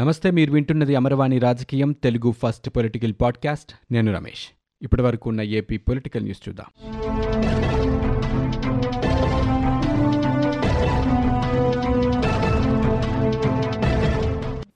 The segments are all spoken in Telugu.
నమస్తే మీరు వింటున్నది అమరవాణి రాజకీయం తెలుగు ఫస్ట్ పొలిటికల్ పాడ్కాస్ట్. నేను రమేష్. ఇప్పటి వరకు ఉన్న ఏపీ పొలిటికల్ న్యూస్ చూద్దాం.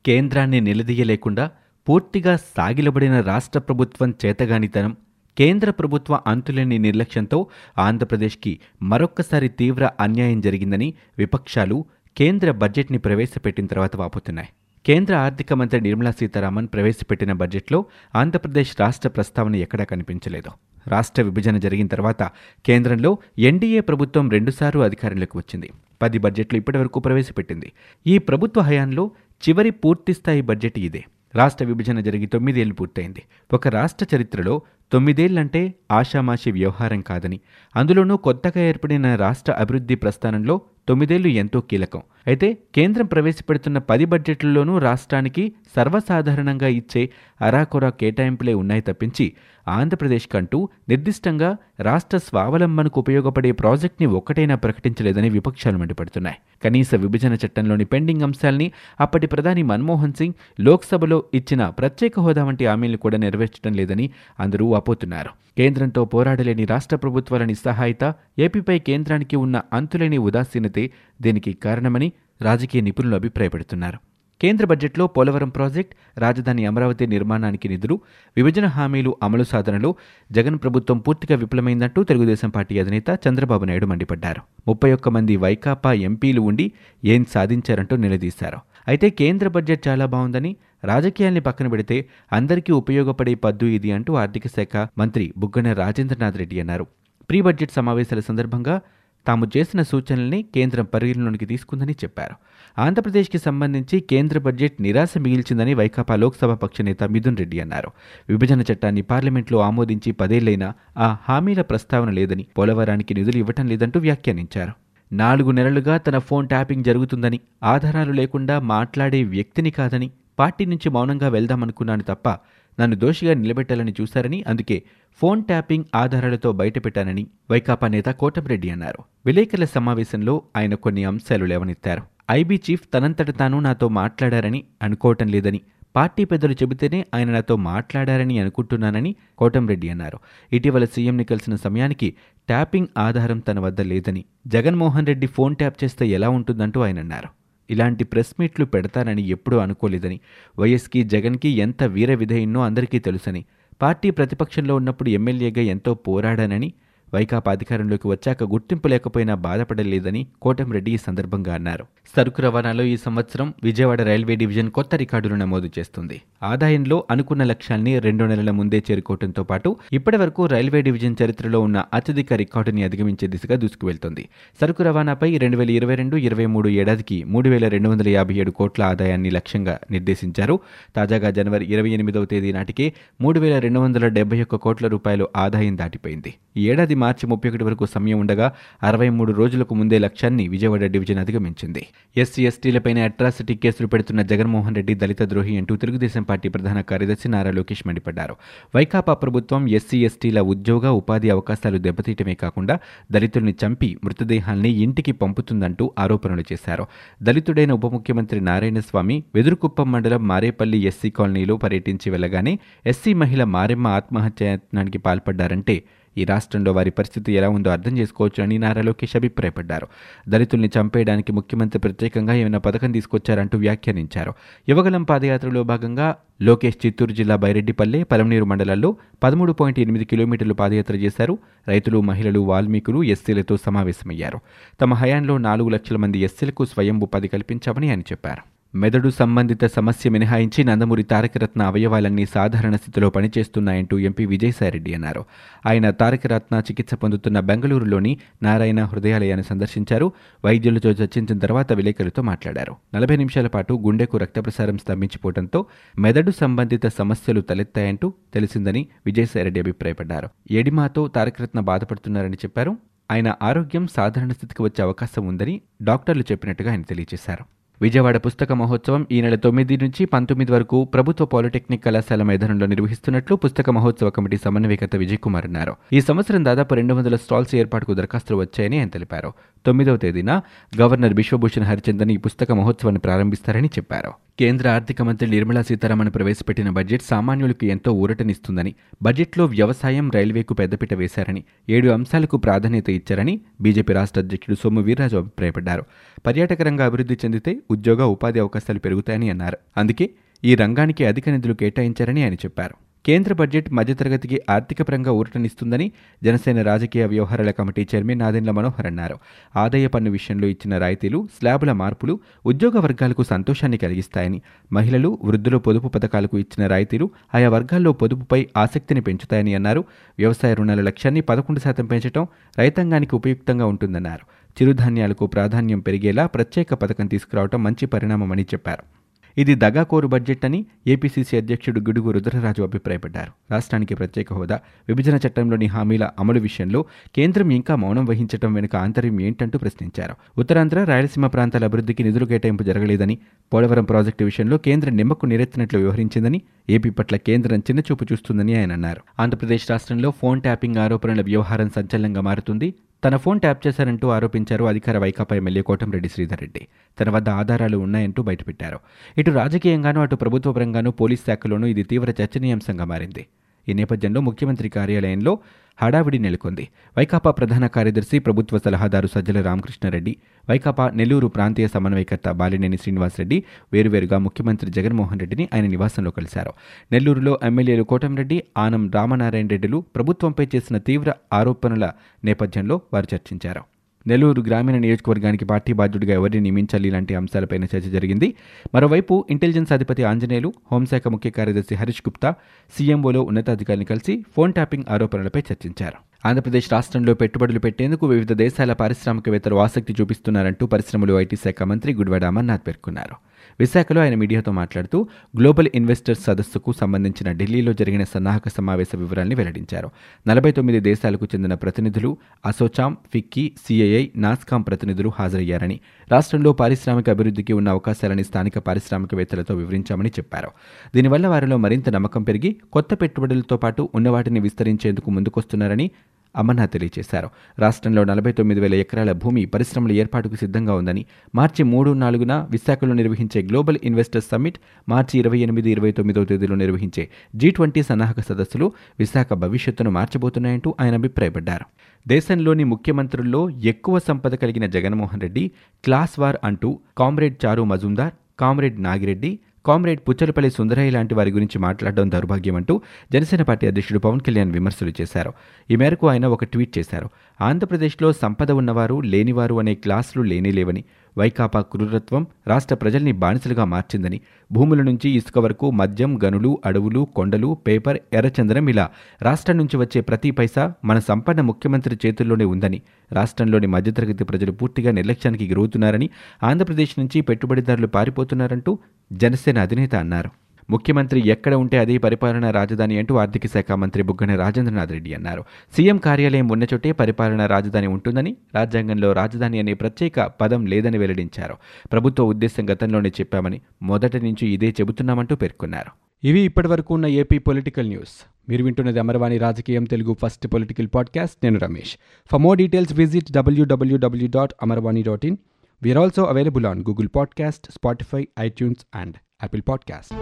కేంద్రాన్ని నిలదీయలేకుండా పూర్తిగా సాగిలబడిన రాష్ట్ర ప్రభుత్వం చేతగానితనం కేంద్ర ప్రభుత్వ అంతులేని నిర్లక్ష్యంతో ఆంధ్రప్రదేశ్కి మరొక్కసారి తీవ్ర అన్యాయం జరిగిందని విపక్షాలు కేంద్ర బడ్జెట్ని ప్రవేశపెట్టిన తర్వాత వాపోతున్నాయి. కేంద్ర ఆర్థిక మంత్రి నిర్మలా సీతారామన్ ప్రవేశపెట్టిన బడ్జెట్లో ఆంధ్రప్రదేశ్ రాష్ట్ర ప్రస్తావన ఎక్కడా కనిపించలేదు. రాష్ట్ర విభజన జరిగిన తర్వాత కేంద్రంలో ఎన్డీఏ ప్రభుత్వం రెండుసార్లు అధికారంలోకి వచ్చింది. పది బడ్జెట్లు ఇప్పటివరకు ప్రవేశపెట్టింది. ఈ ప్రభుత్వ హయాంలో చివరి పూర్తిస్థాయి బడ్జెట్ ఇదే. రాష్ట్ర విభజన జరిగి తొమ్మిదేళ్ళు పూర్తయింది. ఒక రాష్ట్ర చరిత్రలో తొమ్మిదేళ్ళంటే ఆషామాషి వ్యవహారం కాదని అందులోనూ కొత్తగా ఏర్పడిన రాష్ట్ర అభివృద్ధి ప్రస్థానంలో తొమ్మిదేళ్ళు ఎంతో కీలకం. అయితే కేంద్రం ప్రవేశపెడుతున్న పది బడ్జెట్లలోనూ రాష్ట్రానికి సర్వసాధారణంగా ఇచ్చే అరాకొరా కేటాయింపులే ఉన్నాయి తప్పించి ఆంధ్రప్రదేశ్ కంటూ నిర్దిష్టంగా రాష్ట్ర స్వావలంబనకు ఉపయోగపడే ప్రాజెక్ట్ని ఒక్కటైనా ప్రకటించలేదని విపక్షాలు మండిపడుతున్నాయి. కనీస విభజన చట్టంలోని పెండింగ్ అంశాల్ని అప్పటి ప్రధాని మన్మోహన్ సింగ్ లోక్సభలో ఇచ్చిన ప్రత్యేక హోదా వంటి హామీలను కూడా నెరవేర్చడం లేదని అందరూ వాపోతున్నారు కేంద్రంతో పోరాడలేని రాష్ట్ర ప్రభుత్వాల నిస్సహాయత ఏపీపై కేంద్రానికి ఉన్న అంతులేని ఉదాసీనతే దీనికి కారణమని రాజకీయ నిపుణులు అభిప్రాయపడుతున్నారు. కేంద్ర బడ్జెట్లో పోలవరం ప్రాజెక్ట్ రాజధాని అమరావతి నిర్మాణానికి నిధులు విభజన హామీలు అమలు సాధనలో జగన్ ప్రభుత్వం పూర్తిగా విఫలమైందంటూ తెలుగుదేశం పార్టీ అధినేత చంద్రబాబు నాయుడు మండిపడ్డారు. ముప్పై ఒక్క మంది వైకాపా ఎంపీలు ఉండి ఏం సాధించారంటూ నిలదీశారు. అయితే కేంద్ర బడ్జెట్ చాలా బాగుందని రాజకీయాల్ని పక్కన పెడితే అందరికీ ఉపయోగపడే పద్దు ఇది అంటూ ఆర్థిక శాఖ మంత్రి బుగ్గన రాజేంద్రనాథ్ రెడ్డి అన్నారు. ప్రీ బడ్జెట్ సమావేశాల సందర్భంగా తాము చేసిన సూచనల్ని కేంద్రం పరిగణలోనికి తీసుకుందని చెప్పారు. ఆంధ్రప్రదేశ్కి సంబంధించి కేంద్ర బడ్జెట్ నిరాశ మిగిల్చిందని వైకాపా లోక్సభ పక్ష నేత మిథున్ రెడ్డి అన్నారు. విభజన చట్టాన్ని పార్లమెంట్లో ఆమోదించి పదేళ్ళైనా ఆ హామీల ప్రస్తావన లేదని పోలవరానికి నిధులు ఇవ్వటం లేదంటూ వ్యాఖ్యానించారు. నాలుగు నెలలుగా తన ఫోన్ ట్యాపింగ్ జరుగుతుందని ఆధారాలు లేకుండా మాట్లాడే వ్యక్తిని కాదని పార్టీ నుంచి మౌనంగా వెళ్దామనుకున్నాను తప్ప నన్ను దోషిగా నిలబెట్టాలని చూశారని అందుకే ఫోన్ ట్యాపింగ్ ఆధారాలతో బయటపెట్టానని వైకాపా నేత కోటమిరెడ్డి అన్నారు. విలేకరుల సమావేశంలో ఆయన కొన్ని అంశాలు లేవనెత్తారు. ఐబీ చీఫ్ తనంతట తాను నాతో మాట్లాడారని అనుకోవటం లేదని పార్టీ పెద్దలు చెబితేనే ఆయన నాతో మాట్లాడారని అనుకుంటున్నానని కోటంరెడ్డి అన్నారు. ఇటీవల సీఎంని కలిసిన సమయానికి ట్యాపింగ్ ఆధారం తన వద్ద లేదని జగన్మోహన్ రెడ్డి ఫోన్ ట్యాప్ చేస్తే ఎలా ఉంటుందంటూ ఆయన అన్నారు. ఇలాంటి ప్రెస్ మీట్లు పెడతానని ఎప్పుడూ అనుకోలేదని. వైఎస్కి జగన్కి ఎంత వీర విధేయున్నో అందరికీ తెలుసని. పార్టీ ప్రతిపక్షంలో ఉన్నప్పుడు ఎమ్మెల్యేగా ఎంతో పోరాడానని వైకాపా అధికారంలోకి వచ్చాక గుర్తింపు లేకపోయినా బాధపడలేదని కోటంరెడ్డి ఈ సందర్భంగా అన్నారు. సరుకు రవాణాలో ఈ సంవత్సరం విజయవాడ రైల్వే డివిజన్ కొత్త రికార్డులు నమోదు చేస్తుంది. ఆదాయంలో అనుకున్న లక్ష్యాన్ని రెండు నెలల ముందే చేరుకోవడంతో పాటు ఇప్పటి వరకు రైల్వే డివిజన్ చరిత్రలో ఉన్న అత్యధిక రికార్డుని అధిగమించే దిశగా దూసుకువెళ్తోంది. సరుకు రవాణాపై రెండు వేల ఇరవై రెండు ఇరవై మూడు ఏడాదికి మూడు వేల రెండు వందల యాభై ఏడు కోట్ల ఆదాయాన్ని లక్ష్యంగా నిర్దేశించారు. తాజాగా జనవరి ఇరవై ఎనిమిదవ తేదీ నాటికే మూడు వేల రెండు వందల డెబ్బై ఒక్క కోట్ల రూపాయలు ఆదాయం దాటిపోయింది. ఈ ఏడాది మార్చి ముప్పై ఒకటి వరకు సమయం ఉండగా అరవై మూడు రోజులకు ముందే లక్ష్యాన్ని విజయవాడ డివిజన్ అధిగమించింది. ఎస్సీ ఎస్టీలపైన అట్రాసిటీ కేసులు పెడుతున్న జగన్మోహన్ రెడ్డి దళిత ద్రోహి అంటూ తెలుగుదేశం పార్టీ ప్రధాన కార్యదర్శి నారా లోకేష్ మండిపడ్డారు. వైకాపా ప్రభుత్వం ఎస్సీ ఎస్టీల ఉద్యోగ ఉపాధి అవకాశాలు దెబ్బతీయటమే కాకుండా దళితుల్ని చంపి మృతదేహాల్ని ఇంటికి పంపుతుందంటూ ఆరోపణలు చేశారు. దళితుడైన ఉప ముఖ్యమంత్రి నారాయణస్వామి వెదురుకుప్పం మండలం మారేపల్లి ఎస్సీ కాలనీలో పర్యటించి వెళ్ళగానే ఎస్సీ మహిళ మారెమ్మ ఆత్మహత్యాయత్నానికి పాల్పడ్డారంటే ఈ రాష్ట్రంలో వారి పరిస్థితి ఎలా ఉందో అర్థం చేసుకోవచ్చునని నారా లోకేష్ అభిప్రాయపడ్డారు. దళితుల్ని చంపేయడానికి ముఖ్యమంత్రి ప్రత్యేకంగా ఏమైనా పథకం తీసుకొచ్చారంటూ వ్యాఖ్యానించారు. యువగలం పాదయాత్రలో భాగంగా లోకేష్ చిత్తూరు జిల్లా బైరెడ్డిపల్లె పలమనేరు మండలాల్లో పదమూడు పాయింట్ ఎనిమిది కిలోమీటర్లు పాదయాత్ర చేశారు. రైతులు మహిళలు వాల్మీకులు ఎస్సీలతో సమావేశమయ్యారు. తమ హయాంలో నాలుగు లక్షల మంది ఎస్సీలకు స్వయం ఉపాధి కల్పించామని ఆయన చెప్పారు. మెదడు సంబంధిత సమస్య మినహాయించి నందమూరి తారకరత్న అవయవాలన్నీ సాధారణ స్థితిలో పనిచేస్తున్నాయంటూ ఎంపీ విజయసాయిరెడ్డి అన్నారు. ఆయన తారకరత్న చికిత్స పొందుతున్న బెంగళూరులోని నారాయణ హృదయాలయాన్ని సందర్శించారు. వైద్యులతో చర్చించిన తర్వాత విలేకరులతో మాట్లాడారు. నలభై నిమిషాల పాటు గుండెకు రక్త ప్రసారం స్తంభించిపోవడంతో మెదడు సంబంధిత సమస్యలు తలెత్తాయంటూ తెలిసిందని విజయసాయిరెడ్డి అభిప్రాయపడ్డారు. ఎడిమాతో తారకరత్న బాధపడుతున్నారని చెప్పారు. ఆయన ఆరోగ్యం సాధారణ స్థితికి వచ్చే అవకాశం ఉందని డాక్టర్లు చెప్పినట్టుగా ఆయన తెలియజేశారు. విజయవాడ పుస్తక మహోత్సవం ఈ నెల తొమ్మిది నుంచి పంతొమ్మిది వరకు ప్రభుత్వ పాలిటెక్నిక్ కళాశాల మైదానంలో నిర్వహిస్తున్నట్లు పుస్తక మహోత్సవ కమిటీ సమన్వయకర్త విజయ్ కుమార్ అన్నారు. ఈ సంవత్సరం దాదాపు రెండు వందల స్టాల్స్ ఏర్పాటుకు దరఖాస్తులు వచ్చాయని ఆయన తెలిపారు. తొమ్మిదవ తేదీన గవర్నర్ బిశ్వభూషణ్ హరిచందన్ ఈ పుస్తక మహోత్సవాన్ని ప్రారంభిస్తారని చెప్పారు. కేంద్ర ఆర్థిక మంత్రి నిర్మలా సీతారామన్ ప్రవేశపెట్టిన బడ్జెట్ సామాన్యులకు ఎంతో ఊరటనిస్తుందని బడ్జెట్లో వ్యవసాయం రైల్వేకు పెద్దపీట వేశారని ఏడు అంశాలకు ప్రాధాన్యత ఇచ్చారని బీజేపీ రాష్ట్ర అధ్యక్షుడు సోము వీర్రాజు అభిప్రాయపడ్డారు. పర్యాటక రంగ అభివృద్ధి చెందితే ఉద్యోగ ఉపాధి అవకాశాలు పెరుగుతాయని అన్నారు. అందుకే ఈ రంగానికి అధిక నిధులు కేటాయించారని ఆయన చెప్పారు. కేంద్ర బడ్జెట్ మధ్యతరగతికి ఆర్థికపరంగా ఊరటనిస్తుందని జనసేన రాజకీయ వ్యవహారాల కమిటీ చైర్మన్ నాదెండ్ల మనోహర్ అన్నారు. ఆదాయ పన్ను విషయంలో ఇచ్చిన రాయితీలు స్లాబుల మార్పులు ఉద్యోగ వర్గాలకు సంతోషాన్ని కలిగిస్తాయని మహిళలు వృద్ధుల పొదుపు పథకాలకు ఇచ్చిన రాయితీలు ఆయా వర్గాల్లో పొదుపుపై ఆసక్తిని పెంచుతాయని అన్నారు. వ్యవసాయ రుణాల లక్ష్యాన్ని పదకొండు శాతం పెంచడం రైతాంగానికి ఉపయుక్తంగా ఉంటుందన్నారు. చిరుధాన్యాలకు ప్రాధాన్యం పెరిగేలా ప్రత్యేక పథకం తీసుకురావడం మంచి పరిణామమని చెప్పారు. ఇది దగాకోరు బడ్జెట్ అని ఏపీసీసీ అధ్యక్షుడు గిడుగు రుద్రరాజు అభిప్రాయపడ్డారు. రాష్ట్రానికి ప్రత్యేక హోదా విభజన చట్టంలోని హామీల అమలు విషయంలో కేంద్రం ఇంకా మౌనం వహించడం వెనుక ఆంతర్యం ఏంటంటూ ప్రశ్నించారు. ఉత్తరాంధ్ర రాయలసీమ ప్రాంతాల అభివృద్ధికి నిధులు కేటాయింపు జరగలేదని పోలవరం ప్రాజెక్టు విషయంలో కేంద్రం నిమ్మకు నిరెత్తినట్లు వ్యవహరించిందని ఏపీ పట్ల కేంద్రం చిన్నచూపు చూస్తుందని ఆయన అన్నారు. ఆంధ్రప్రదేశ్ రాష్ట్రంలో ఫోన్ ట్యాపింగ్ ఆరోపణల వ్యవహారం సంచలనంగా మారుతుంది. తన ఫోన్ ట్యాప్ చేశారంటూ ఆరోపించారు అధికార వైకాపా ఎమ్మెల్యే కోటంరెడ్డి శ్రీధర్ రెడ్డి. తన వద్ద ఆధారాలు ఉన్నాయంటూ బయటపెట్టారు. ఇటు రాజకీయంగానూ అటు ప్రభుత్వపరంగానూ పోలీస్ శాఖలోనూ ఇది తీవ్ర చర్చనీయాంశంగా మారింది. ఈ నేపథ్యంలో ముఖ్యమంత్రి కార్యాలయంలో హడావిడి నెలకొంది. వైకాపా ప్రధాన కార్యదర్శి ప్రభుత్వ సలహాదారు సజ్జల రామకృష్ణారెడ్డి వైకాపా నెల్లూరు ప్రాంతీయ సమన్వయకర్త బాలినేని శ్రీనివాసరెడ్డి వేరువేరుగా ముఖ్యమంత్రి జగన్మోహన్ రెడ్డిని ఆయన నివాసంలో కలిశారు. నెల్లూరులో ఎమ్మెల్యేలు కోటంరెడ్డి ఆనం రామనారాయణ రెడ్డిలు ప్రభుత్వంపై చేసిన తీవ్ర ఆరోపణల నేపథ్యంలో వారు చర్చించారు. నెల్లూరు గ్రామీణ నియోజకవర్గానికి పార్టీ బాధ్యుడిగా ఎవరిని నియమించాలి ఇలాంటి అంశాలపైన చర్చ జరిగింది. మరోవైపు ఇంటెలిజెన్స్ అధిపతి ఆంజనేయులు హోంశాఖ ముఖ్య కార్యదర్శి హరీష్ గుప్తా సీఎంఓలో ఉన్నతాధికారిని కలిసి ఫోన్ ట్యాపింగ్ ఆరోపణలపై చర్చించారు. ఆంధ్రప్రదేశ్ రాష్ట్రంలో పెట్టుబడులు పెట్టేందుకు వివిధ దేశాల పారిశ్రామికవేత్తలు ఆసక్తి చూపిస్తున్నారంటూ పరిశ్రమలు ఐటీ శాఖ మంత్రి గుడివాడ అమర్నాథ్ పేర్కొన్నారు. విశాఖలో ఆయన మీడియాతో మాట్లాడుతూ గ్లోబల్ ఇన్వెస్టర్స్ సదస్సుకు సంబంధించిన ఢిల్లీలో జరిగిన సన్నాహక సమావేశ వివరాల్ని వెల్లడించారు. నలభై తొమ్మిది దేశాలకు చెందిన ప్రతినిధులు అసోచామ్ ఫిక్కీ సిఐఐ నాస్కాం ప్రతినిధులు హాజరయ్యారని రాష్ట్రంలో పారిశ్రామిక అభివృద్ధికి ఉన్న అవకాశాలని స్థానిక పారిశ్రామికవేత్తలతో వివరించామని చెప్పారు. దీనివల్ల వారిలో మరింత నమ్మకం పెరిగి కొత్త పెట్టుబడులతో పాటు ఉన్నవాటిని విస్తరించేందుకు ముందుకొస్తున్నారని అమర్నాథ్ తెలియజేశారు. రాష్ట్రంలో నలభై తొమ్మిది వేల ఎకరాల భూమి పరిశ్రమల ఏర్పాటుకు సిద్ధంగా ఉందని మార్చి మూడు నాలుగున విశాఖలో నిర్వహించే గ్లోబల్ ఇన్వెస్టర్స్ సమ్మిట్ మార్చి ఇరవై ఎనిమిది ఇరవై తొమ్మిదో తేదీలో నిర్వహించే జీ ట్వంటీ సన్నాహక సదస్సులు విశాఖ భవిష్యత్తును మార్చబోతున్నాయంటూ ఆయన అభిప్రాయపడ్డారు. దేశంలోని ముఖ్యమంత్రుల్లో ఎక్కువ సంపద కలిగిన జగన్మోహన్ రెడ్డి క్లాస్ వార్ అంటూ comrade Charu Majumdar comrade Nagireddy comrade Puchalapalli Sundarayya లాంటి వారి గురించి మాట్లాడడం దౌర్భాగ్యమంటూ జనసేన పార్టీ అధ్యక్షుడు పవన్ కళ్యాణ్ విమర్శలు చేశారు. ఈ మేరకు ఆయన ఒక ట్వీట్ చేశారు. ఆంధ్రప్రదేశ్లో సంపద ఉన్నవారు లేనివారు అనే క్లాసులు లేనేలేవని వైకాపా క్రూరత్వం రాష్ట్ర ప్రజల్ని బానిసలుగా మార్చిందని భూముల నుంచి ఇసుక వరకు మద్యం గనులు అడవులు కొండలు పేపర్ ఎర్రచందనం ఇలా రాష్ట్రం నుంచి వచ్చే ప్రతి పైసా మన సంపన్న ముఖ్యమంత్రి చేతుల్లోనే ఉందని రాష్ట్రంలోని మధ్యతరగతి ప్రజలు పూర్తిగా నిర్లక్ష్యానికి గురవుతున్నారని ఆంధ్రప్రదేశ్ నుంచి పెట్టుబడిదారులు పారిపోతున్నారంటూ జనసేన అధినేత అన్నారు. ముఖ్యమంత్రి ఎక్కడ ఉంటే అదే పరిపాలనా రాజధాని అంటూ ఆర్థిక శాఖ మంత్రి బుగ్గన రాజేంద్రనాథ్ రెడ్డి అన్నారు. సీఎం కార్యాలయం ఉన్న చోటే పరిపాలనా రాజధాని ఉంటుందని రాజ్యాంగంలో రాజధాని అనే ప్రత్యేక పదం లేదని వెల్లడించారు. ప్రభుత్వ ఉద్దేశం గతంలోనే చెప్పామని మొదటి నుంచి ఇదే చెబుతున్నామంటూ పేర్కొన్నారు. ఇవి ఇప్పటివరకు ఉన్న ఏపీ పొలిటికల్ న్యూస్. మీరు వింటున్నది అమరవాణి రాజకీయం తెలుగు ఫస్ట్ పొలిటికల్ పాడ్కాస్ట్. నేను Ramesh. For more details visit WWW dot Amarvani dot in we are also available on Google podcast Spotify iTunes and Apple podcast